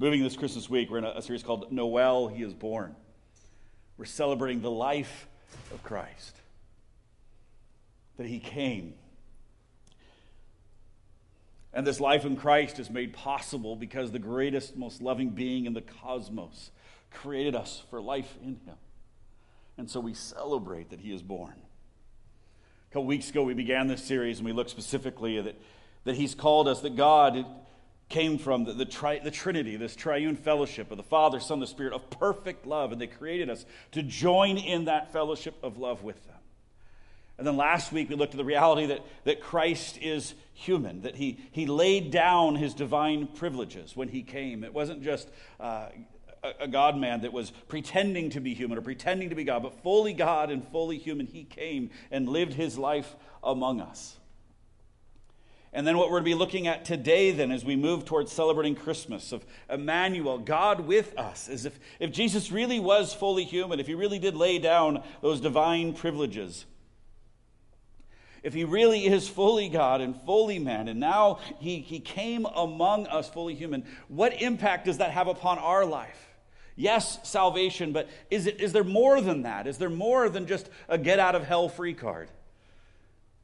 Moving this Christmas week, we're in a, series called Noel, He is Born. We're celebrating the life of Christ, that He came. And this life in Christ is made possible because the greatest, most loving being in the cosmos created us for life in Him. And so we celebrate that He is born. A couple weeks ago, we began this series and we looked specifically at that He's called us, that God came from the, the, tri, the, Trinity, this triune fellowship of the Father, Son, the Spirit, of perfect love, and they created us to join in that fellowship of love with them. And then last week we looked at the reality that, that Christ is human, that he, he laid down his divine privileges when he came. It wasn't just uh, a, a God man that was pretending to be human or pretending to be God, but fully God and fully human. He came and lived his life among us. And then what we're going to be looking at today, then, as we move towards celebrating Christmas, of Emmanuel, God with us, is if, if Jesus really was fully human, if he really did lay down those divine privileges, if he really is fully God and fully man, and now he, he came among us fully human, what impact does that have upon our life? Yes, salvation, but is, it, is there more than that? Is there more than just a get out of hell free card?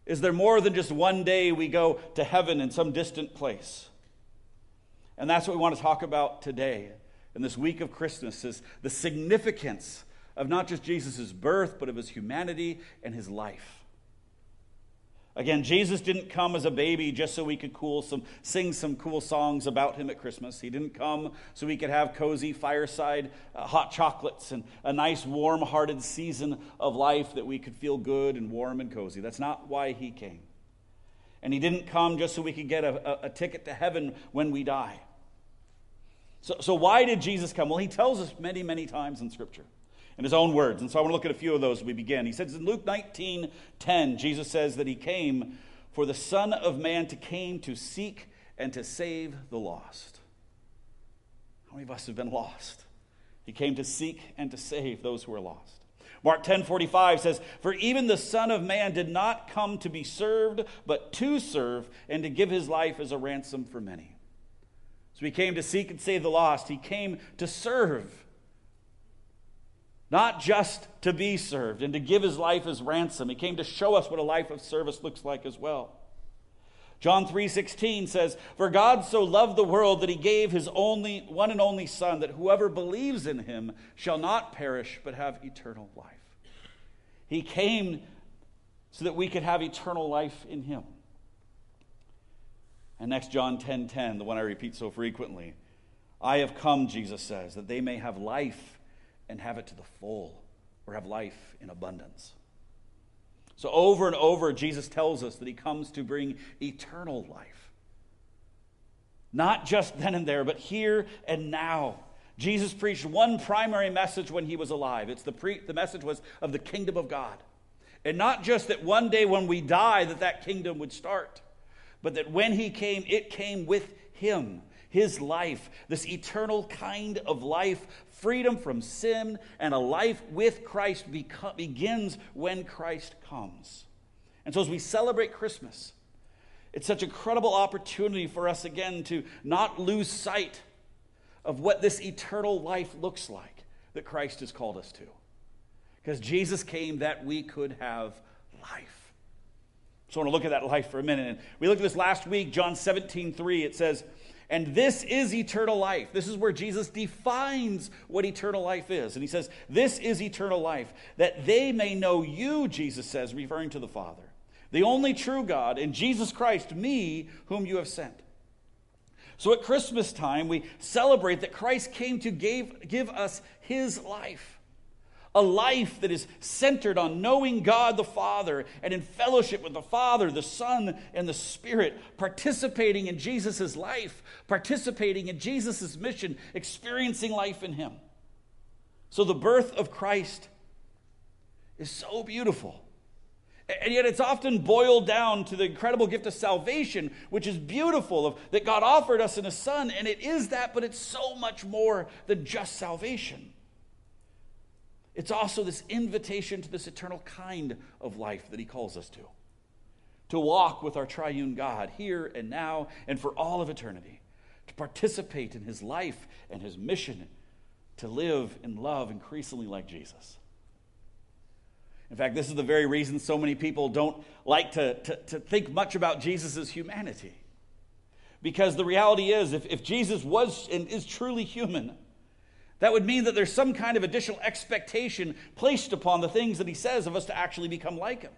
Is there more than just one day we go to heaven in some distant place? And that's what we want to talk about today in this week of Christmas is the significance of not just Jesus' birth, but of his humanity and his life. Again, Jesus didn't come as a baby just so we could cool some, sing some cool songs about him at Christmas. He didn't come so we could have cozy fireside uh, hot chocolates and a nice warm hearted season of life that we could feel good and warm and cozy. That's not why he came. And he didn't come just so we could get a, a, a ticket to heaven when we die. So, so, why did Jesus come? Well, he tells us many, many times in Scripture in his own words. And so I want to look at a few of those as we begin. He says in Luke 19 10, Jesus says that he came for the Son of Man to came to seek and to save the lost. How many of us have been lost? He came to seek and to save those who are lost. Mark 10:45 says, "For even the Son of Man did not come to be served, but to serve and to give his life as a ransom for many." So he came to seek and save the lost. He came to serve not just to be served and to give his life as ransom. He came to show us what a life of service looks like as well. John 3:16 says, "For God so loved the world that he gave his only one and only son that whoever believes in him shall not perish but have eternal life." He came so that we could have eternal life in him. And next John 10:10, 10, 10, the one I repeat so frequently, "I have come," Jesus says, "that they may have life and have it to the full, or have life in abundance. So, over and over, Jesus tells us that he comes to bring eternal life. Not just then and there, but here and now. Jesus preached one primary message when he was alive. It's the, pre- the message was of the kingdom of God. And not just that one day when we die that that kingdom would start, but that when he came, it came with him his life, this eternal kind of life, freedom from sin, and a life with Christ beco- begins when Christ comes. And so, as we celebrate Christmas, it's such a credible opportunity for us again to not lose sight of what this eternal life looks like that Christ has called us to. Because Jesus came that we could have life. So I want to look at that life for a minute. And we looked at this last week, John 17, 3. It says, and this is eternal life. This is where Jesus defines what eternal life is. And he says, This is eternal life, that they may know you, Jesus says, referring to the Father, the only true God, and Jesus Christ, me, whom you have sent. So at Christmas time, we celebrate that Christ came to give, give us his life a life that is centered on knowing God the Father and in fellowship with the Father, the Son, and the Spirit, participating in Jesus' life, participating in Jesus' mission, experiencing life in Him. So the birth of Christ is so beautiful. And yet it's often boiled down to the incredible gift of salvation, which is beautiful, of, that God offered us in His Son. And it is that, but it's so much more than just salvation. It's also this invitation to this eternal kind of life that he calls us to. To walk with our triune God here and now and for all of eternity. to participate in his life and his mission to live and love increasingly like Jesus. In fact, this is the very reason so many people don't like to, to, to think much about Jesus' humanity. Because the reality is, if, if Jesus was and is truly human, that would mean that there's some kind of additional expectation placed upon the things that he says of us to actually become like him.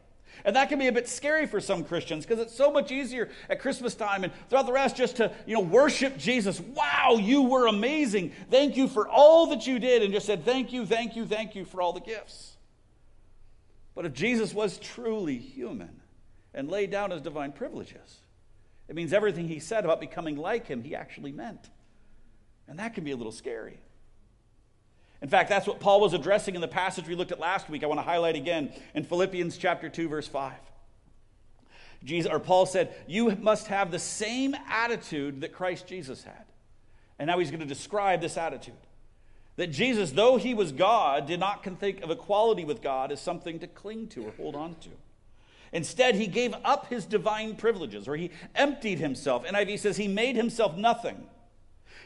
And that can be a bit scary for some Christians because it's so much easier at Christmas time and throughout the rest just to, you know, worship Jesus. Wow, you were amazing. Thank you for all that you did. And just said, thank you, thank you, thank you for all the gifts. But if Jesus was truly human and laid down his divine privileges, it means everything he said about becoming like him, he actually meant. And that can be a little scary. In fact, that's what Paul was addressing in the passage we looked at last week. I want to highlight again in Philippians chapter 2 verse 5. Jesus or Paul said, "You must have the same attitude that Christ Jesus had." And now he's going to describe this attitude. That Jesus, though he was God, did not think of equality with God as something to cling to or hold on to. Instead, he gave up his divine privileges, or he emptied himself. NIV says he made himself nothing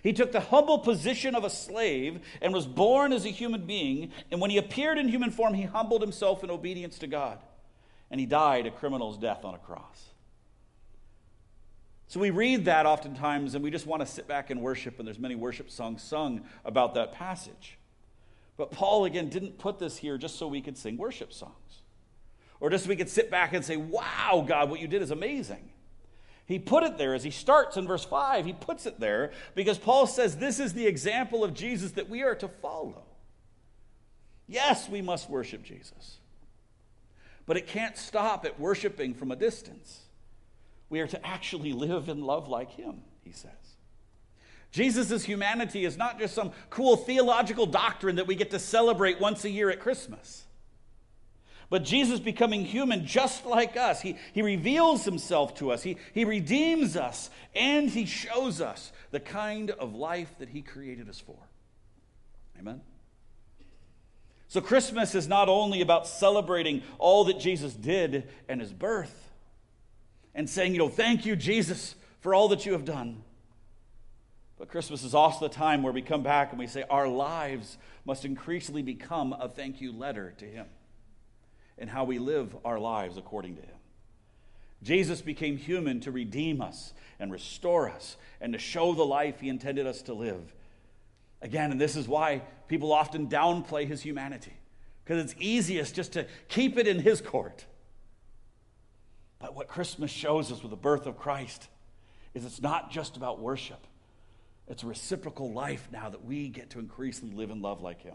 he took the humble position of a slave and was born as a human being. And when he appeared in human form, he humbled himself in obedience to God. And he died a criminal's death on a cross. So we read that oftentimes and we just want to sit back and worship, and there's many worship songs sung about that passage. But Paul, again, didn't put this here just so we could sing worship songs or just so we could sit back and say, Wow, God, what you did is amazing. He put it there as he starts in verse 5. He puts it there because Paul says this is the example of Jesus that we are to follow. Yes, we must worship Jesus, but it can't stop at worshiping from a distance. We are to actually live and love like him, he says. Jesus' humanity is not just some cool theological doctrine that we get to celebrate once a year at Christmas. But Jesus becoming human just like us, he, he reveals himself to us, he, he redeems us, and he shows us the kind of life that he created us for. Amen? So, Christmas is not only about celebrating all that Jesus did and his birth and saying, you know, thank you, Jesus, for all that you have done. But Christmas is also the time where we come back and we say, our lives must increasingly become a thank you letter to him and how we live our lives according to Him. Jesus became human to redeem us and restore us and to show the life He intended us to live. Again, and this is why people often downplay His humanity, because it's easiest just to keep it in His court. But what Christmas shows us with the birth of Christ is it's not just about worship. It's a reciprocal life now that we get to increasingly live and love like Him.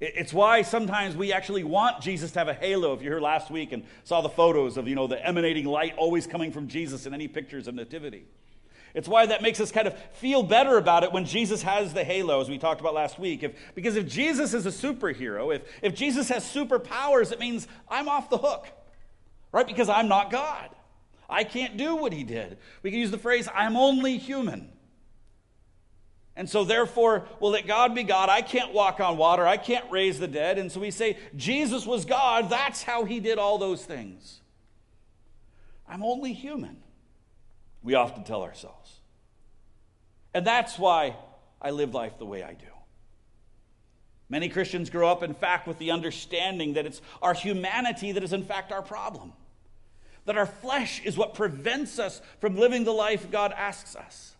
It's why sometimes we actually want Jesus to have a halo. If you heard last week and saw the photos of, you know, the emanating light always coming from Jesus in any pictures of nativity. It's why that makes us kind of feel better about it when Jesus has the halo, as we talked about last week. If, because if Jesus is a superhero, if, if Jesus has superpowers, it means I'm off the hook, right? Because I'm not God. I can't do what he did. We can use the phrase, I'm only human. And so, therefore, well, let God be God. I can't walk on water. I can't raise the dead. And so we say, Jesus was God. That's how he did all those things. I'm only human, we often tell ourselves. And that's why I live life the way I do. Many Christians grow up, in fact, with the understanding that it's our humanity that is, in fact, our problem. That our flesh is what prevents us from living the life God asks us.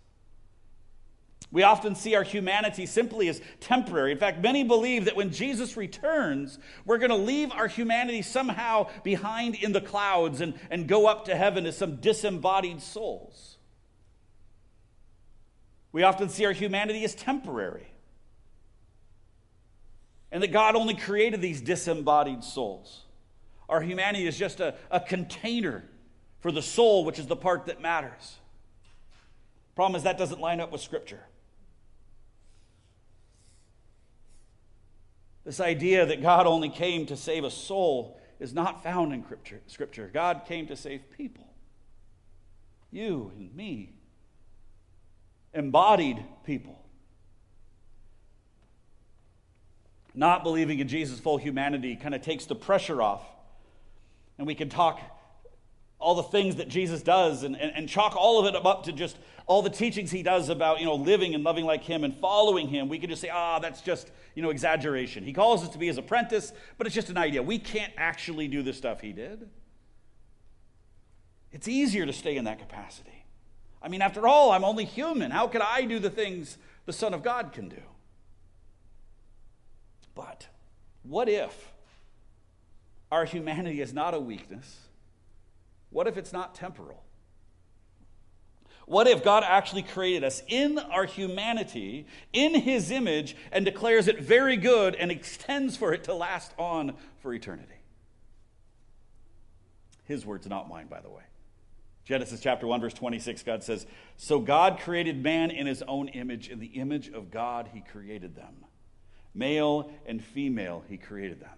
We often see our humanity simply as temporary. In fact, many believe that when Jesus returns, we're going to leave our humanity somehow behind in the clouds and, and go up to heaven as some disembodied souls. We often see our humanity as temporary. And that God only created these disembodied souls. Our humanity is just a, a container for the soul, which is the part that matters. Problem is, that doesn't line up with Scripture. This idea that God only came to save a soul is not found in Scripture. God came to save people. You and me. Embodied people. Not believing in Jesus' full humanity kind of takes the pressure off. And we can talk all the things that Jesus does and, and, and chalk all of it up to just all the teachings he does about, you know, living and loving like him and following him, we can just say, ah, that's just, you know, exaggeration. He calls us to be his apprentice, but it's just an idea. We can't actually do the stuff he did. It's easier to stay in that capacity. I mean, after all, I'm only human. How could I do the things the Son of God can do? But what if our humanity is not a weakness? What if it's not temporal? What if God actually created us in our humanity, in His image, and declares it very good and extends for it to last on for eternity? His words, not mine, by the way. Genesis chapter 1, verse 26, God says, So God created man in his own image. In the image of God, he created them. Male and female, he created them.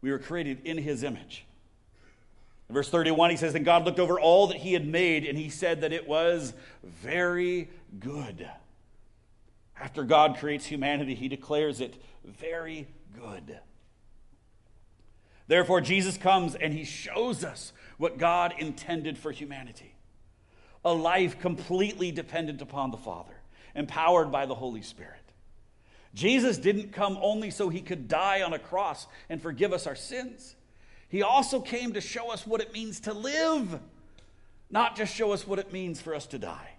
We were created in his image. In verse 31, he says, Then God looked over all that he had made, and he said that it was very good. After God creates humanity, he declares it very good. Therefore, Jesus comes and he shows us what God intended for humanity a life completely dependent upon the Father, empowered by the Holy Spirit. Jesus didn't come only so he could die on a cross and forgive us our sins. He also came to show us what it means to live, not just show us what it means for us to die.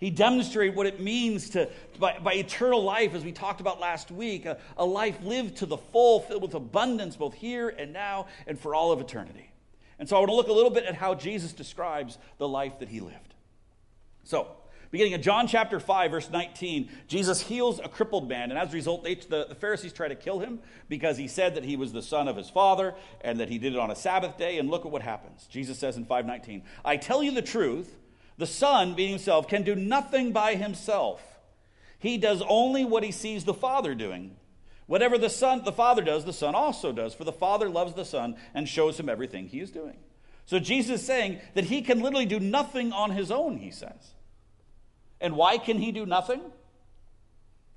He demonstrated what it means to, by, by eternal life, as we talked about last week, a, a life lived to the full, filled with abundance, both here and now and for all of eternity. And so I want to look a little bit at how Jesus describes the life that he lived. So, beginning in John chapter 5, verse 19, Jesus heals a crippled man. And as a result, they, the, the Pharisees try to kill him because he said that he was the son of his father and that he did it on a Sabbath day. And look at what happens. Jesus says in 519, I tell you the truth, the son, being himself, can do nothing by himself. He does only what he sees the Father doing. Whatever the son, the Father does, the Son also does, for the Father loves the Son and shows him everything he is doing. So Jesus is saying that he can literally do nothing on his own, he says. And why can he do nothing?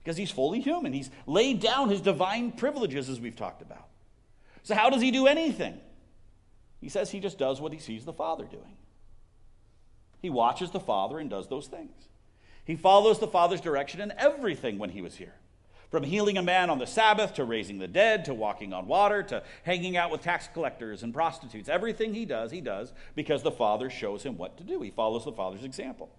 Because he's fully human. He's laid down his divine privileges, as we've talked about. So, how does he do anything? He says he just does what he sees the Father doing. He watches the Father and does those things. He follows the Father's direction in everything when he was here. From healing a man on the Sabbath to raising the dead to walking on water to hanging out with tax collectors and prostitutes. Everything he does, he does because the Father shows him what to do. He follows the Father's example.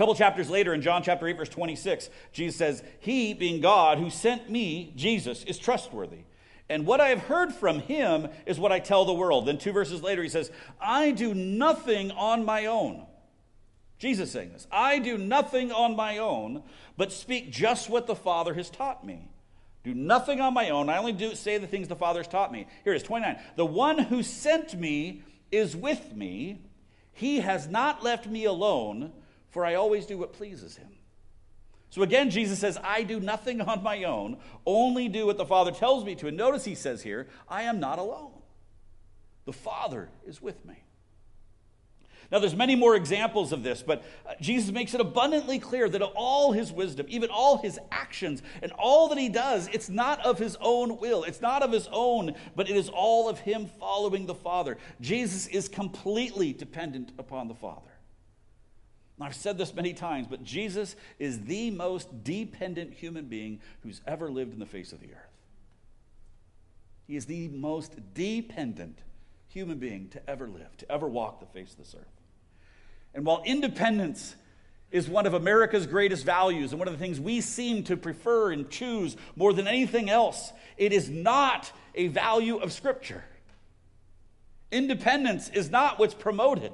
Couple chapters later, in John chapter 8, verse 26, Jesus says, He, being God, who sent me, Jesus, is trustworthy. And what I have heard from him is what I tell the world. Then two verses later, he says, I do nothing on my own. Jesus saying this I do nothing on my own, but speak just what the Father has taught me. Do nothing on my own. I only do say the things the Father has taught me. Here it is, 29. The one who sent me is with me. He has not left me alone, for I always do what pleases him. So again, Jesus says, I do nothing on my own, only do what the Father tells me to. And notice he says here, I am not alone. The Father is with me. Now, there's many more examples of this, but uh, Jesus makes it abundantly clear that all his wisdom, even all his actions, and all that he does, it's not of his own will. It's not of his own, but it is all of him following the Father. Jesus is completely dependent upon the Father. I've said this many times, but Jesus is the most dependent human being who's ever lived in the face of the earth. He is the most dependent human being to ever live, to ever walk the face of this earth. And while independence is one of America's greatest values and one of the things we seem to prefer and choose more than anything else, it is not a value of Scripture. Independence is not what's promoted.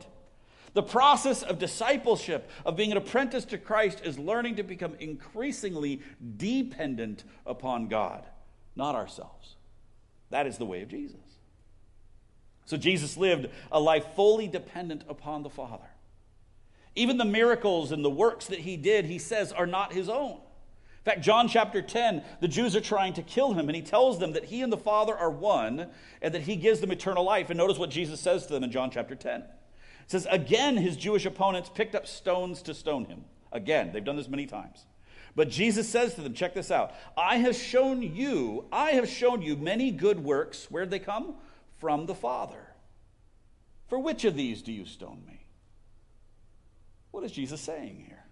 The process of discipleship, of being an apprentice to Christ, is learning to become increasingly dependent upon God, not ourselves. That is the way of Jesus. So Jesus lived a life fully dependent upon the Father. Even the miracles and the works that he did, he says, are not his own. In fact, John chapter 10, the Jews are trying to kill him, and he tells them that he and the Father are one and that he gives them eternal life. And notice what Jesus says to them in John chapter 10. It says, Again, his Jewish opponents picked up stones to stone him. Again, they've done this many times. But Jesus says to them, check this out. I have shown you, I have shown you many good works. Where'd they come? From the Father. For which of these do you stone me? What is Jesus saying here?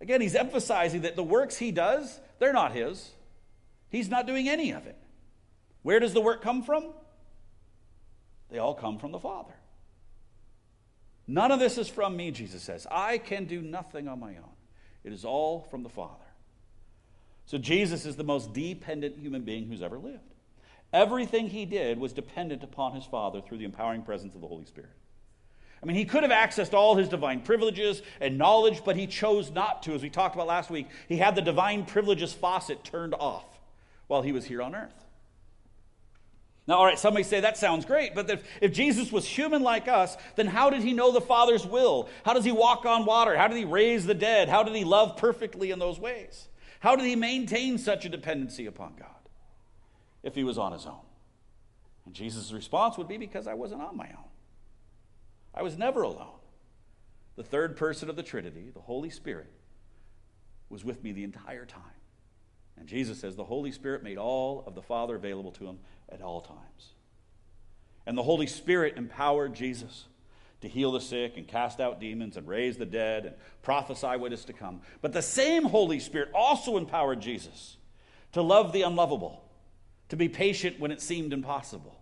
Again, he's emphasizing that the works he does, they're not his. He's not doing any of it. Where does the work come from? They all come from the Father. None of this is from me, Jesus says. I can do nothing on my own. It is all from the Father. So Jesus is the most dependent human being who's ever lived. Everything he did was dependent upon his Father through the empowering presence of the Holy Spirit. I mean, he could have accessed all his divine privileges and knowledge, but he chose not to. As we talked about last week, he had the divine privileges faucet turned off while he was here on earth. Now, all right, somebody say that sounds great, but if, if Jesus was human like us, then how did he know the Father's will? How does he walk on water? How did he raise the dead? How did he love perfectly in those ways? How did he maintain such a dependency upon God if he was on his own? And Jesus' response would be because I wasn't on my own. I was never alone. The third person of the Trinity, the Holy Spirit, was with me the entire time. And Jesus says the Holy Spirit made all of the Father available to him at all times. And the Holy Spirit empowered Jesus to heal the sick and cast out demons and raise the dead and prophesy what is to come. But the same Holy Spirit also empowered Jesus to love the unlovable, to be patient when it seemed impossible,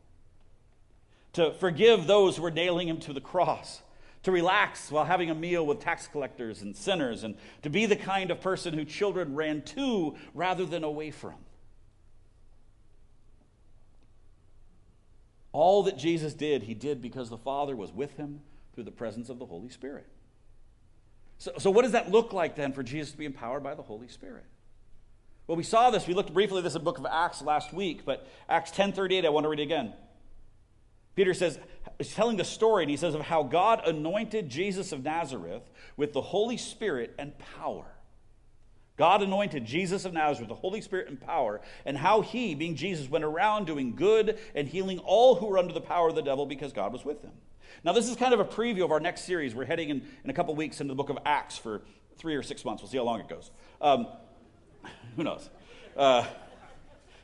to forgive those who were nailing him to the cross, to relax while having a meal with tax collectors and sinners, and to be the kind of person who children ran to rather than away from. All that Jesus did, he did because the Father was with him through the presence of the Holy Spirit. So, so what does that look like then for Jesus to be empowered by the Holy Spirit? Well, we saw this. We looked briefly at this in the book of Acts last week, but Acts 10:38, I want to read again. Peter says, he's telling the story, and he says of how God anointed Jesus of Nazareth with the Holy Spirit and power. God anointed Jesus of Nazareth with the Holy Spirit and power, and how he, being Jesus, went around doing good and healing all who were under the power of the devil because God was with him. Now, this is kind of a preview of our next series. We're heading in, in a couple weeks into the book of Acts for three or six months. We'll see how long it goes. Um, who knows? Uh,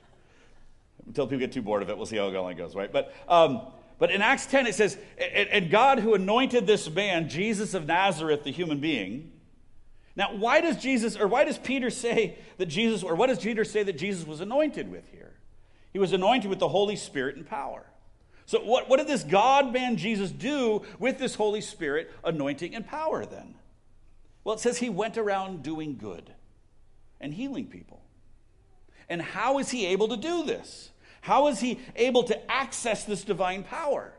until people get too bored of it, we'll see how long it goes, right? But um, but in Acts 10, it says, And God who anointed this man, Jesus of Nazareth, the human being. Now, why does Jesus, or why does Peter say that Jesus, or what does Peter say that Jesus was anointed with here? He was anointed with the Holy Spirit and power. So, what, what did this God man Jesus do with this Holy Spirit anointing and power then? Well, it says he went around doing good and healing people. And how is he able to do this? How is he able to access this divine power?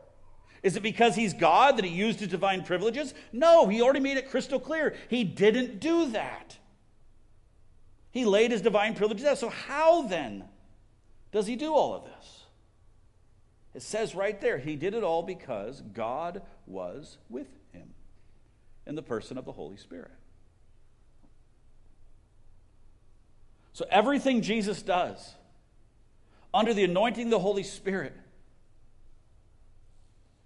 Is it because he's God that he used his divine privileges? No, he already made it crystal clear. He didn't do that. He laid his divine privileges out. So, how then does he do all of this? It says right there, he did it all because God was with him in the person of the Holy Spirit. So, everything Jesus does, under the anointing of the Holy Spirit.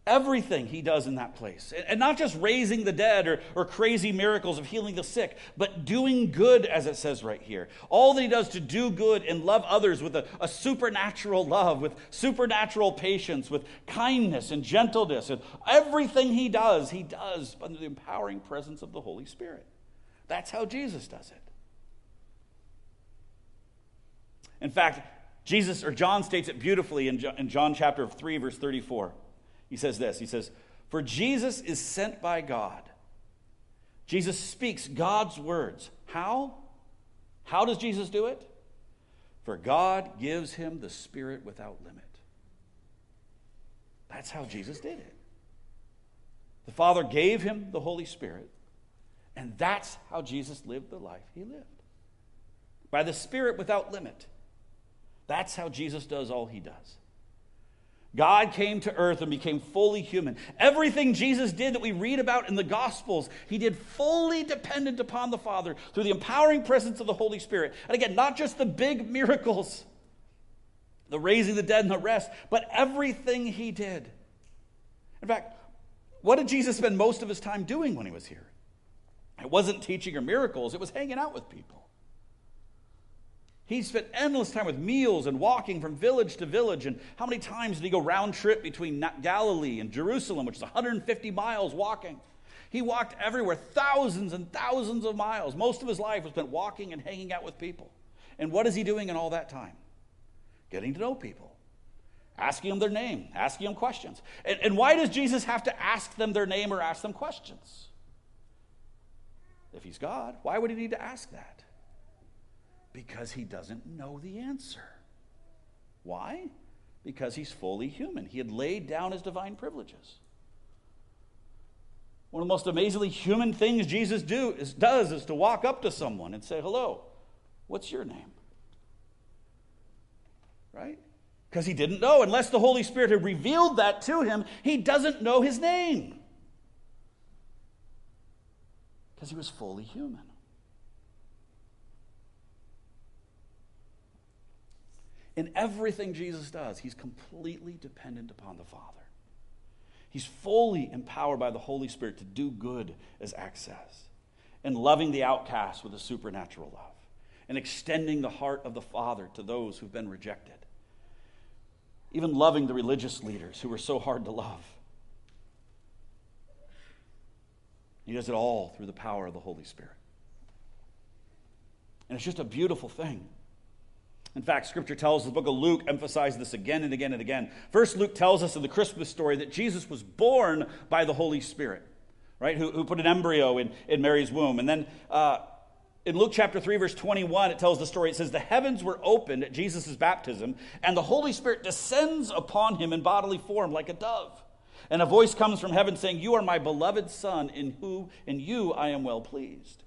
Everything he does in that place. And not just raising the dead or, or crazy miracles of healing the sick, but doing good, as it says right here. All that he does to do good and love others with a, a supernatural love, with supernatural patience, with kindness and gentleness. And everything he does, he does under the empowering presence of the Holy Spirit. That's how Jesus does it. In fact, Jesus, or John states it beautifully in John, chapter 3, verse 34. He says this He says, For Jesus is sent by God. Jesus speaks God's words. How? How does Jesus do it? For God gives him the Spirit without limit. That's how Jesus did it. The Father gave him the Holy Spirit, and that's how Jesus lived the life he lived. By the Spirit without limit. That's how Jesus does all he does. God came to earth and became fully human. Everything Jesus did that we read about in the Gospels, he did fully dependent upon the Father through the empowering presence of the Holy Spirit. And again, not just the big miracles, the raising the dead and the rest, but everything he did. In fact, what did Jesus spend most of his time doing when he was here? It wasn't teaching or miracles, it was hanging out with people. He spent endless time with meals and walking from village to village. And how many times did he go round trip between Galilee and Jerusalem, which is 150 miles walking? He walked everywhere, thousands and thousands of miles. Most of his life was spent walking and hanging out with people. And what is he doing in all that time? Getting to know people, asking them their name, asking them questions. And, and why does Jesus have to ask them their name or ask them questions? If he's God, why would he need to ask that? Because he doesn't know the answer. Why? Because he's fully human. He had laid down his divine privileges. One of the most amazingly human things Jesus do, is, does is to walk up to someone and say, Hello, what's your name? Right? Because he didn't know. Unless the Holy Spirit had revealed that to him, he doesn't know his name. Because he was fully human. In everything Jesus does, he's completely dependent upon the Father. He's fully empowered by the Holy Spirit to do good, as Acts says, and loving the outcast with a supernatural love, and extending the heart of the Father to those who've been rejected, even loving the religious leaders who were so hard to love. He does it all through the power of the Holy Spirit. And it's just a beautiful thing. In fact, scripture tells the book of Luke emphasizes this again and again and again. First, Luke tells us in the Christmas story that Jesus was born by the Holy Spirit, right? Who, who put an embryo in, in Mary's womb. And then uh, in Luke chapter 3, verse 21, it tells the story. It says, The heavens were opened at Jesus' baptism, and the Holy Spirit descends upon him in bodily form like a dove. And a voice comes from heaven saying, You are my beloved Son, in whom in you I am well pleased.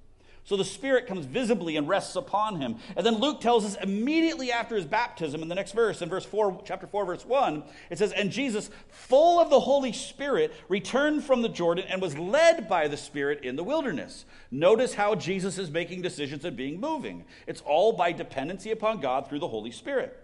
So the Spirit comes visibly and rests upon him. And then Luke tells us immediately after his baptism in the next verse, in verse 4, chapter 4, verse 1, it says, And Jesus, full of the Holy Spirit, returned from the Jordan and was led by the Spirit in the wilderness. Notice how Jesus is making decisions and being moving. It's all by dependency upon God through the Holy Spirit.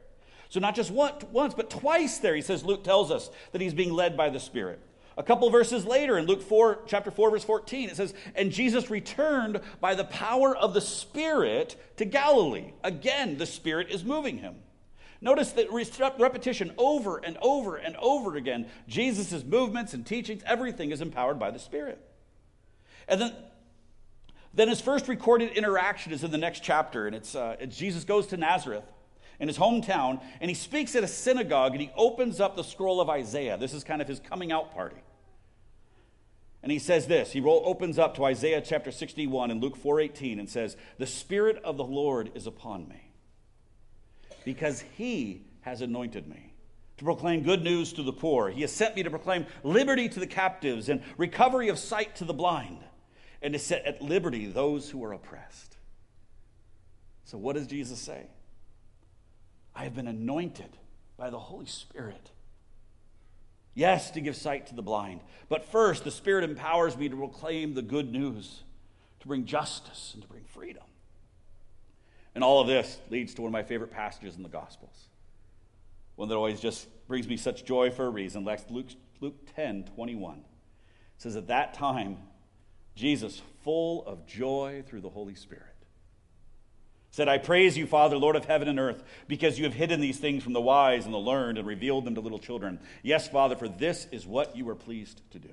So not just once, but twice there, he says, Luke tells us that he's being led by the Spirit. A couple verses later in Luke 4, chapter 4, verse 14, it says, And Jesus returned by the power of the Spirit to Galilee. Again, the Spirit is moving him. Notice that repetition over and over and over again. Jesus' movements and teachings, everything is empowered by the Spirit. And then, then his first recorded interaction is in the next chapter, and it's, uh, it's Jesus goes to Nazareth in his hometown, and he speaks at a synagogue and he opens up the scroll of Isaiah. This is kind of his coming out party. And he says this. He opens up to Isaiah chapter 61 and Luke 4:18 and says, "The spirit of the Lord is upon me, because he has anointed me to proclaim good news to the poor. He has sent me to proclaim liberty to the captives and recovery of sight to the blind, and to set at liberty those who are oppressed." So what does Jesus say? I have been anointed by the Holy Spirit Yes, to give sight to the blind. But first, the Spirit empowers me to proclaim the good news, to bring justice, and to bring freedom. And all of this leads to one of my favorite passages in the Gospels. One that always just brings me such joy for a reason. Luke, Luke 10 21. It says, At that time, Jesus, full of joy through the Holy Spirit, said, I praise you, Father, Lord of heaven and earth, because you have hidden these things from the wise and the learned and revealed them to little children. Yes, Father, for this is what you were pleased to do.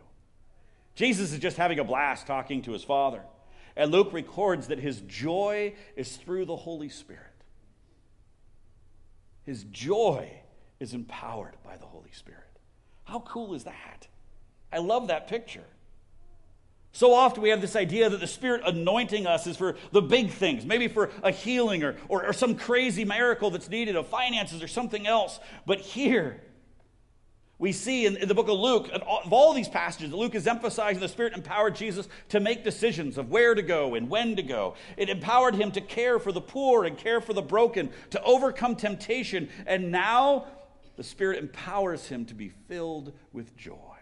Jesus is just having a blast talking to his Father. And Luke records that his joy is through the Holy Spirit. His joy is empowered by the Holy Spirit. How cool is that? I love that picture. So often we have this idea that the Spirit anointing us is for the big things, maybe for a healing or, or, or, some crazy miracle that's needed of finances or something else. But here, we see in, in the book of Luke, of all these passages, Luke is emphasizing the Spirit empowered Jesus to make decisions of where to go and when to go. It empowered him to care for the poor and care for the broken, to overcome temptation. And now the Spirit empowers him to be filled with joy.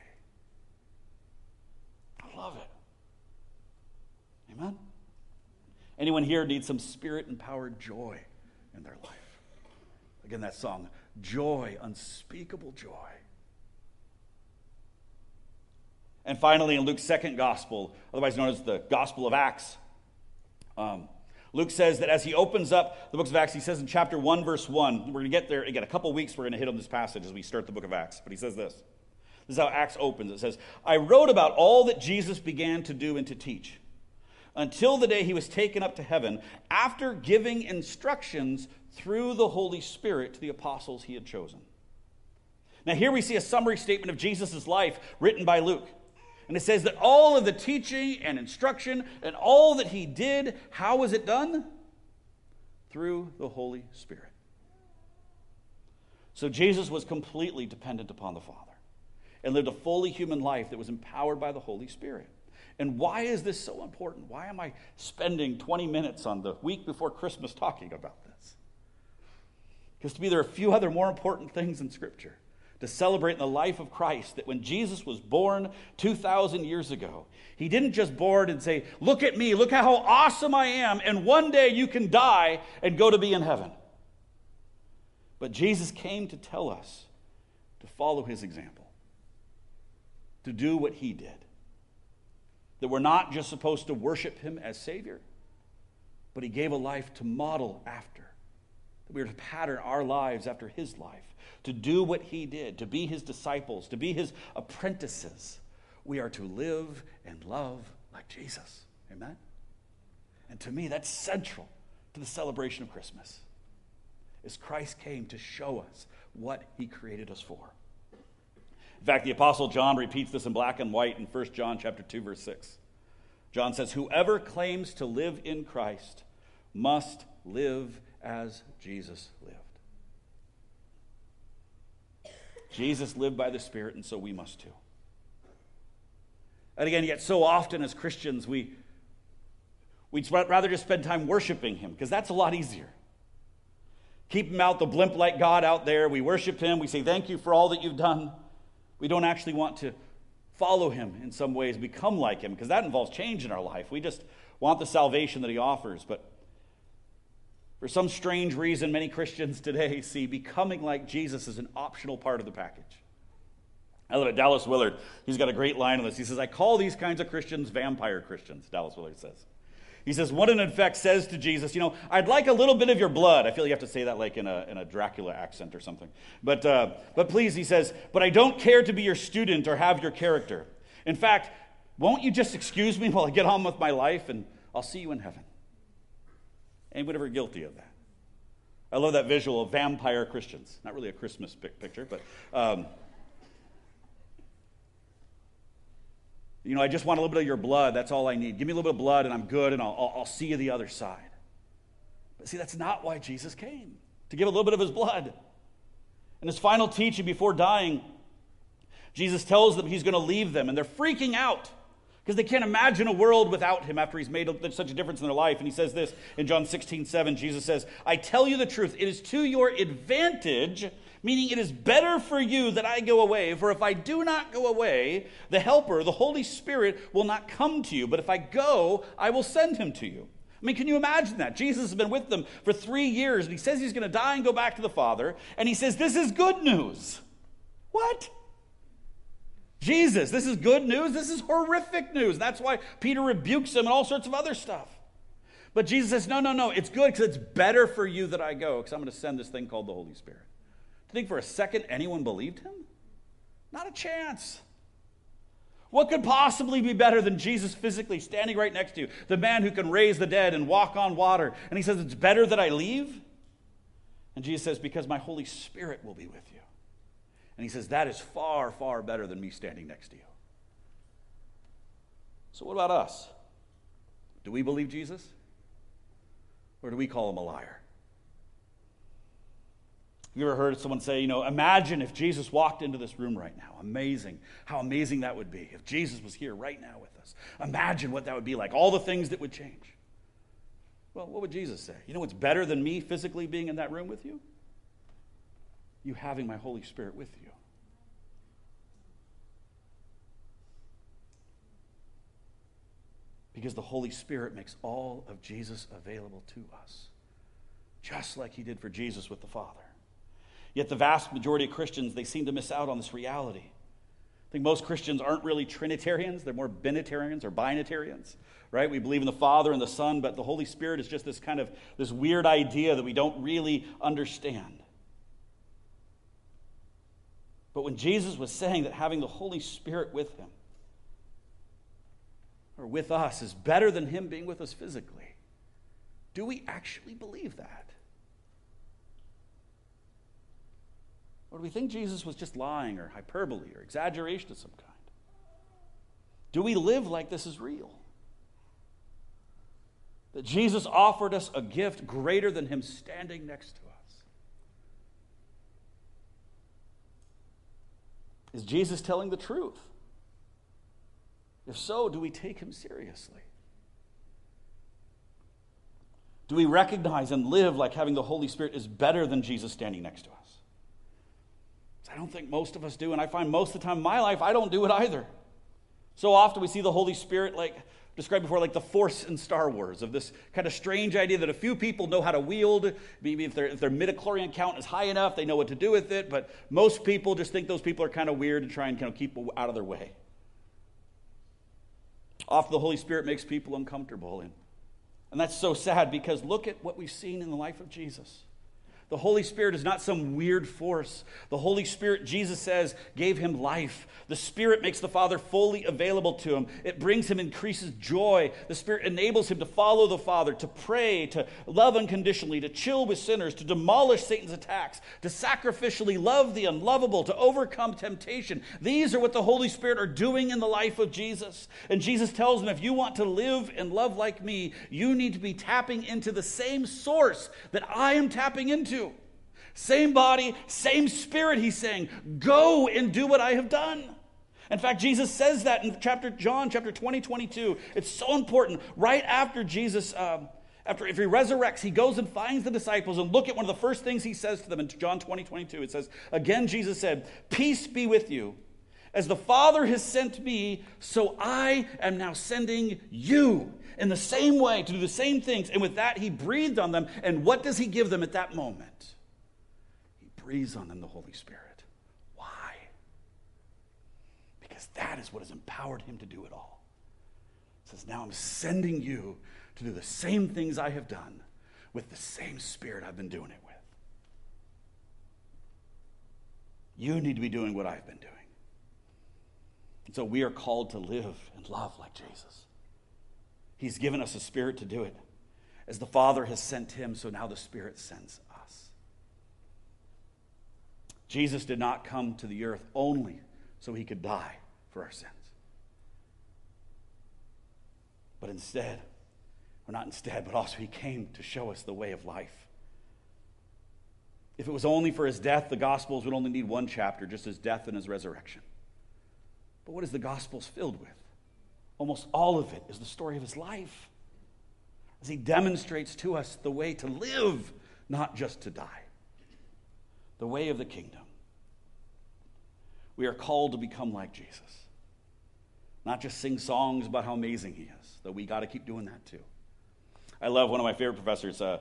I love it. Amen? Anyone here needs some spirit empowered joy in their life? Again, that song, joy, unspeakable joy. And finally, in Luke's second gospel, otherwise known as the Gospel of Acts, um, Luke says that as he opens up the books of Acts, he says in chapter 1, verse 1, we're going to get there again, a couple weeks, we're going to hit on this passage as we start the book of Acts. But he says this. This is how Acts opens. It says, I wrote about all that Jesus began to do and to teach until the day he was taken up to heaven after giving instructions through the Holy Spirit to the apostles he had chosen. Now, here we see a summary statement of Jesus' life written by Luke. And it says that all of the teaching and instruction and all that he did, how was it done? Through the Holy Spirit. So Jesus was completely dependent upon the Father and lived a fully human life that was empowered by the Holy Spirit. And why is this so important? Why am I spending 20 minutes on the week before Christmas talking about this? Because to me, there are a few other more important things in Scripture to celebrate in the life of Christ that when Jesus was born 2,000 years ago, he didn't just born and say, Look at me, look how awesome I am, and one day you can die and go to be in heaven. But Jesus came to tell us to follow his example, to do what he did. That we're not just supposed to worship him as Savior, but he gave a life to model after. That we are to pattern our lives after his life to do what he did, to be his disciples, to be his apprentices. We are to live and love like Jesus. Amen? And to me, that's central to the celebration of Christmas. Is Christ came to show us what he created us for. In fact, the apostle John repeats this in black and white in 1 John chapter 2 verse 6. John says, "Whoever claims to live in Christ must live as Jesus lived." Jesus lived by the Spirit, and so we must too. And again, yet so often as Christians, we, we'd rather just spend time worshiping Him, because that's a lot easier. Keep Him out, the blimp like God out there. We worship Him. We say, Thank you for all that you've done. We don't actually want to follow Him in some ways, become like Him, because that involves change in our life. We just want the salvation that He offers. But for some strange reason, many Christians today see becoming like Jesus as an optional part of the package. I love it. Dallas Willard, he's got a great line on this. He says, I call these kinds of Christians vampire Christians, Dallas Willard says. He says, one in effect says to Jesus, You know, I'd like a little bit of your blood. I feel you have to say that like in a, in a Dracula accent or something. But, uh, but please, he says, But I don't care to be your student or have your character. In fact, won't you just excuse me while I get on with my life and I'll see you in heaven? Anyone ever guilty of that? I love that visual of vampire Christians. Not really a Christmas picture, but. Um, you know, I just want a little bit of your blood. That's all I need. Give me a little bit of blood and I'm good and I'll, I'll, see you the other side. But see, that's not why Jesus came, to give a little bit of his blood. In his final teaching before dying, Jesus tells them he's going to leave them and they're freaking out because they can't imagine a world without him after he's made such a difference in their life. And he says this in John 16, 7. Jesus says, I tell you the truth, it is to your advantage, meaning it is better for you that I go away. For if I do not go away, the Helper, the Holy Spirit, will not come to you. But if I go, I will send him to you. I mean, can you imagine that? Jesus has been with them for three years, and he says he's going to die and go back to the Father, and he says, This is good news. What? Jesus, this is good news. This is horrific news. That's why Peter rebukes him and all sorts of other stuff. But Jesus says, No, no, no, it's good because it's better for you that I go because I'm going to send this thing called the Holy Spirit. Think for a second anyone believed him? Not a chance. What could possibly be better than Jesus physically standing right next to you, the man who can raise the dead and walk on water? And he says, It's better that I leave? And Jesus says, Because my Holy Spirit will be with you. And he says, That is far, far better than me standing next to you. So, what about us? Do we believe Jesus? Or do we call him a liar? You ever heard someone say, you know, imagine if Jesus walked into this room right now? Amazing. How amazing that would be if Jesus was here right now with us. Imagine what that would be like, all the things that would change. Well, what would Jesus say? You know what's better than me physically being in that room with you? You having my Holy Spirit with you. Because the Holy Spirit makes all of Jesus available to us, just like he did for Jesus with the Father. Yet the vast majority of Christians, they seem to miss out on this reality I think most Christians aren't really Trinitarians, they're more Binitarians or Binitarians, right? We believe in the Father and the Son, but the Holy Spirit is just this kind of this weird idea that we don't really understand. But when Jesus was saying that having the Holy Spirit with him or with us is better than him being with us physically, do we actually believe that? Or do we think Jesus was just lying or hyperbole or exaggeration of some kind? Do we live like this is real? That Jesus offered us a gift greater than him standing next to us? Is Jesus telling the truth? If so, do we take him seriously? Do we recognize and live like having the Holy Spirit is better than Jesus standing next to us? I don't think most of us do, and I find most of the time in my life I don't do it either. So often we see the Holy Spirit like described before like the force in Star Wars of this kind of strange idea that a few people know how to wield. Maybe if, if their midichlorian count is high enough, they know what to do with it. But most people just think those people are kind of weird and try and kind of keep out of their way. Often the Holy Spirit makes people uncomfortable. And and that's so sad because look at what we've seen in the life of Jesus. The Holy Spirit is not some weird force. The Holy Spirit, Jesus says, gave him life. The Spirit makes the Father fully available to him. It brings him increases joy. The Spirit enables him to follow the Father, to pray, to love unconditionally, to chill with sinners, to demolish Satan's attacks, to sacrificially love the unlovable, to overcome temptation. These are what the Holy Spirit are doing in the life of Jesus. And Jesus tells him, if you want to live and love like me, you need to be tapping into the same source that I am tapping into. Same body, same spirit, he's saying, go and do what I have done. In fact, Jesus says that in chapter John, chapter 20, 22. It's so important. Right after Jesus, um, after if he resurrects, he goes and finds the disciples and look at one of the first things he says to them in John 20, 22. It says, Again, Jesus said, Peace be with you. As the Father has sent me, so I am now sending you in the same way to do the same things. And with that, he breathed on them. And what does he give them at that moment? Breathes on them the Holy Spirit. Why? Because that is what has empowered him to do it all. Says, Now I'm sending you to do the same things I have done with the same Spirit I've been doing it with. You need to be doing what I've been doing. And so we are called to live and love like Jesus. He's given us a spirit to do it. As the Father has sent him, so now the Spirit sends Jesus did not come to the earth only so he could die for our sins. But instead, or not instead, but also he came to show us the way of life. If it was only for his death, the Gospels would only need one chapter, just his death and his resurrection. But what is the Gospels filled with? Almost all of it is the story of his life. As he demonstrates to us the way to live, not just to die the way of the kingdom. We are called to become like Jesus. Not just sing songs about how amazing he is, though we got to keep doing that too. I love one of my favorite professors, uh,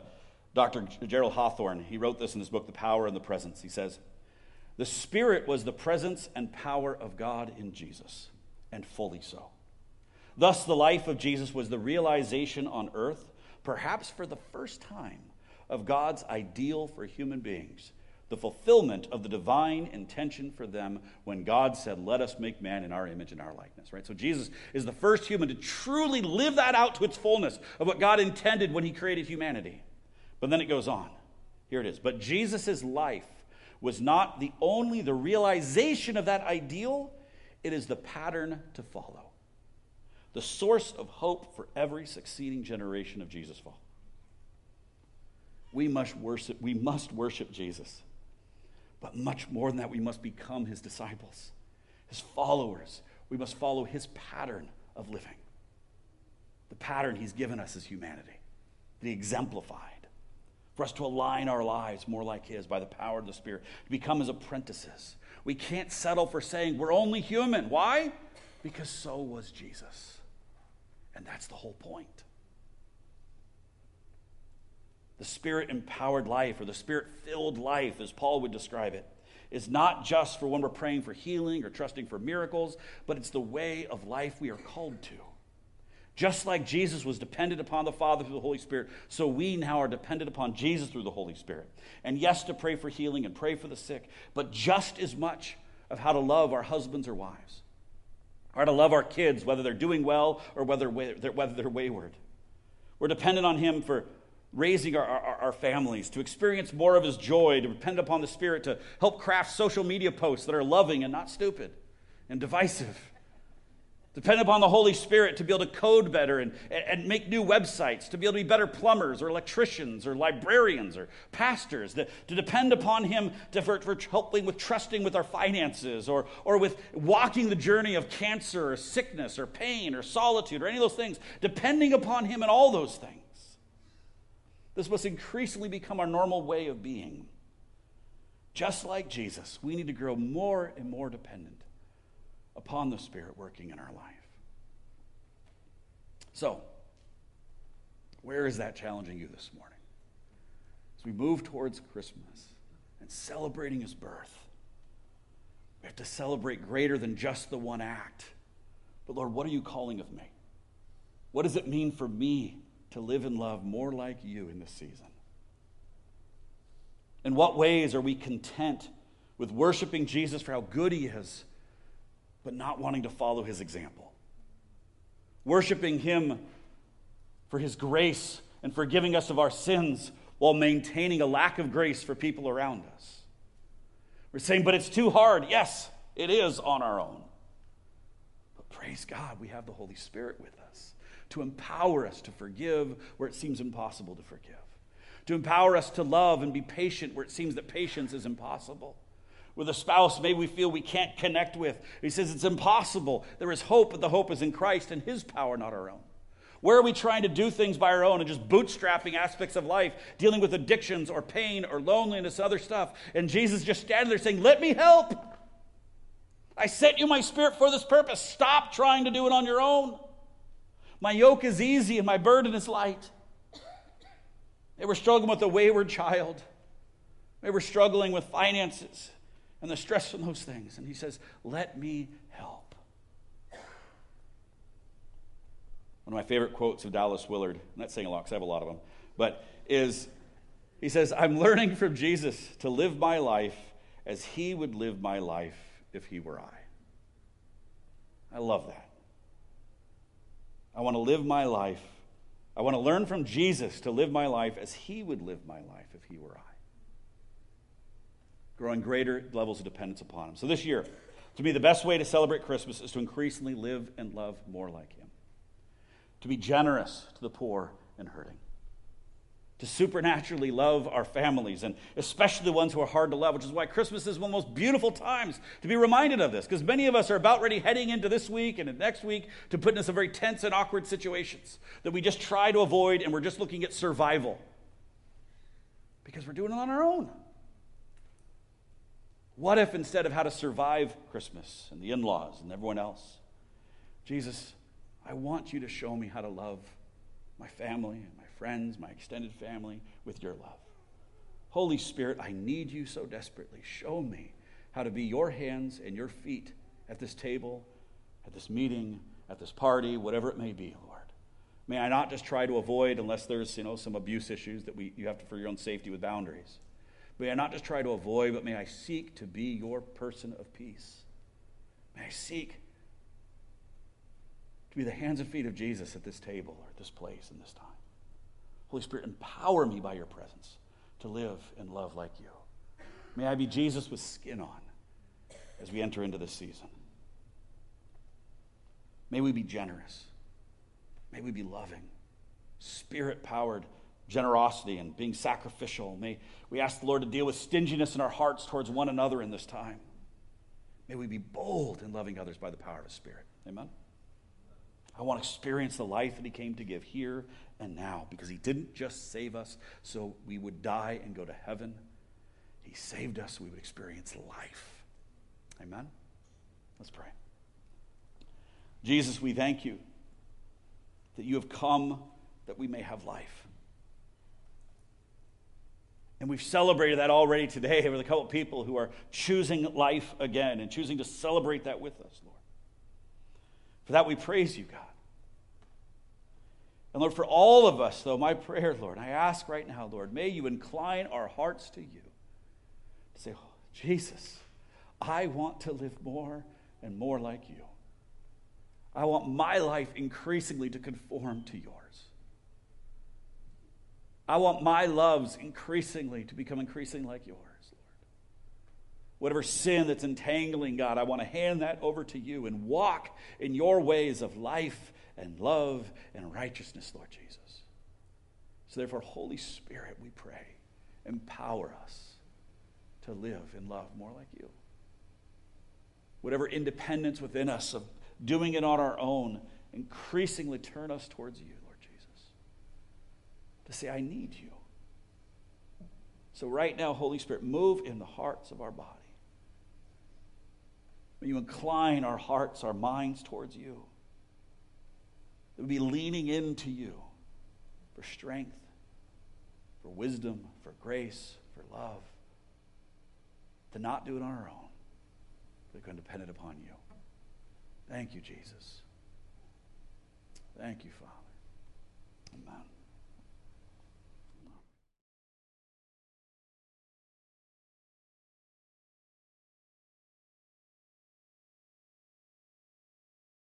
Dr. Gerald Hawthorne. He wrote this in his book, The Power and the Presence. He says, The Spirit was the presence and power of God in Jesus, and fully so. Thus, the life of Jesus was the realization on earth, perhaps for the first time, of God's ideal for human beings the fulfillment of the divine intention for them when God said, Let us make man in our image and our likeness, right? So Jesus is the first human to truly live that out to its fullness of what God intended when he created humanity. But then it goes on. Here it is. But Jesus' life was not the only the realization of that ideal, it is the pattern to follow. The source of hope for every succeeding generation of Jesus' fall. We must worship, we must worship Jesus. But much more than that, we must become his disciples, his followers. We must follow his pattern of living, the pattern he's given us as humanity, that he exemplified. For us to align our lives more like his by the power of the Spirit, to become his apprentices. We can't settle for saying we're only human. Why? Because so was Jesus. And that's the whole point the spirit empowered life or the spirit filled life, as Paul would describe it, is not just for when we're praying for healing or trusting for miracles, but it's the way of life we are called to. Just like Jesus was dependent upon the Father through the Holy Spirit, so we now are dependent upon Jesus through the Holy Spirit. And yes, to pray for healing and pray for the sick, but just as much of how to love our husbands or wives, or to love our kids, whether they're doing well or whether, whether they're wayward. We're dependent on Him for raising our, our, our, families, to experience more of His joy, to depend upon the Spirit, to help craft social media posts that are loving and not stupid and divisive. Depend upon the Holy Spirit to be able to code better and, and make new websites, to be able to be better plumbers or electricians or librarians or pastors, to, to depend upon Him to, for, for helping with trusting with our finances or, or with walking the journey of cancer or sickness or pain or solitude or any of those things, depending upon Him in all those things. This must increasingly become our normal way of being. Just like Jesus, we need to grow more and more dependent upon the Spirit working in our life. So, where is that challenging you this morning? As we move towards Christmas and celebrating His birth, we have to celebrate greater than just the one act. But Lord, what are you calling of me? What does it mean for me to live and love more like you in this season? In what ways are we content with worshiping Jesus for how good he is but not wanting to follow his example. Worshiping him for his grace and forgiving us of our sins while maintaining a lack of grace for people around us. We're saying, but it's too hard. Yes, it is on our own. But praise God, we have the Holy Spirit with us to empower us to forgive where it seems impossible to forgive, to empower us to love and be patient where it seems that patience is impossible with a spouse maybe we feel we can't connect with. He says it's impossible. There is hope, but the hope is in Christ and His power, not our own. Where are we trying to do things by our own and just bootstrapping aspects of life, dealing with addictions or pain or loneliness, other stuff? And Jesus just standing there saying, Let me help. I sent you my spirit for this purpose. Stop trying to do it on your own. My yoke is easy and my burden is light. They were struggling with a wayward child. They were struggling with finances and the stress from those things. And he says, Let me help. One of my favorite quotes of Dallas Willard, I'm not saying a lot because I have a lot of them, but is he says, I'm learning from Jesus to live my life as he would live my life if he were I. I love that. I want to live my life. I want to learn from Jesus to live my life as he would live my life if he were I growing greater levels of dependence upon Him. So this year, to me, the best way to celebrate Christmas is to increasingly live and love more like Him, to be generous to the poor and hurting, to supernaturally love our families, and especially the ones who are hard to love, which is why Christmas is one of the most beautiful times to be reminded of this, because many of us are about ready heading into this week and next week to put in some very tense and awkward situations that we just try to avoid, and we're just looking at survival because we're doing it on our own. What if instead of how to survive Christmas and the in laws and everyone else, Jesus, I want you to show me how to love my family and friends, my extended family with your love. Holy Spirit, I need you so desperately. Show me how to be your hands and your feet at this table, at this meeting, at this party, whatever it may be, Lord. May I not just try to avoid, unless there's you know, some abuse issues that we, you have to, for your own safety with boundaries. May I not just try to avoid, but may I seek to be your person of peace. May I seek to be the hands and feet of Jesus at this table or at this place and this time. Holy Spirit, empower me by your presence to live and love like you. May I be Jesus with skin on as we enter into this season. May we be generous. May we be loving, spirit powered generosity and being sacrificial. May we ask the Lord to deal with stinginess in our hearts towards one another in this time. May we be bold in loving others by the power of His Spirit. Amen. I want to experience the life that He came to give here and now because He didn't just save us so we would die and go to heaven. He saved us so we would experience life. Amen. Let's pray. Jesus, we thank you that you have come that we may have life. And we've celebrated that already today with a couple of people who are choosing life again and choosing to celebrate that with us, Lord. For that we praise you, God. And Lord, for all of us, though, my prayer, Lord, I ask right now, Lord, may you incline our hearts to you to say, oh, Jesus, I want to live more and more like you. I want my life increasingly to conform to yours. I want my loves increasingly to become increasingly like yours, Lord. Whatever sin that's entangling, God, I want to hand that over to you and walk in your ways of life and love and righteousness, Lord Jesus. So, therefore, Holy Spirit, we pray, empower us to live and love more like you. Whatever independence within us of doing it on our own, increasingly turn us towards you Lord Jesus, to say, I need you. So, right now, Holy Spirit, move in the hearts of our body. May you incline our hearts, our minds towards you. That we be leaning into you for strength, for wisdom, for grace, for love. To not do it on our own, but to dependent upon you. Thank you, Jesus. Thank you, Father.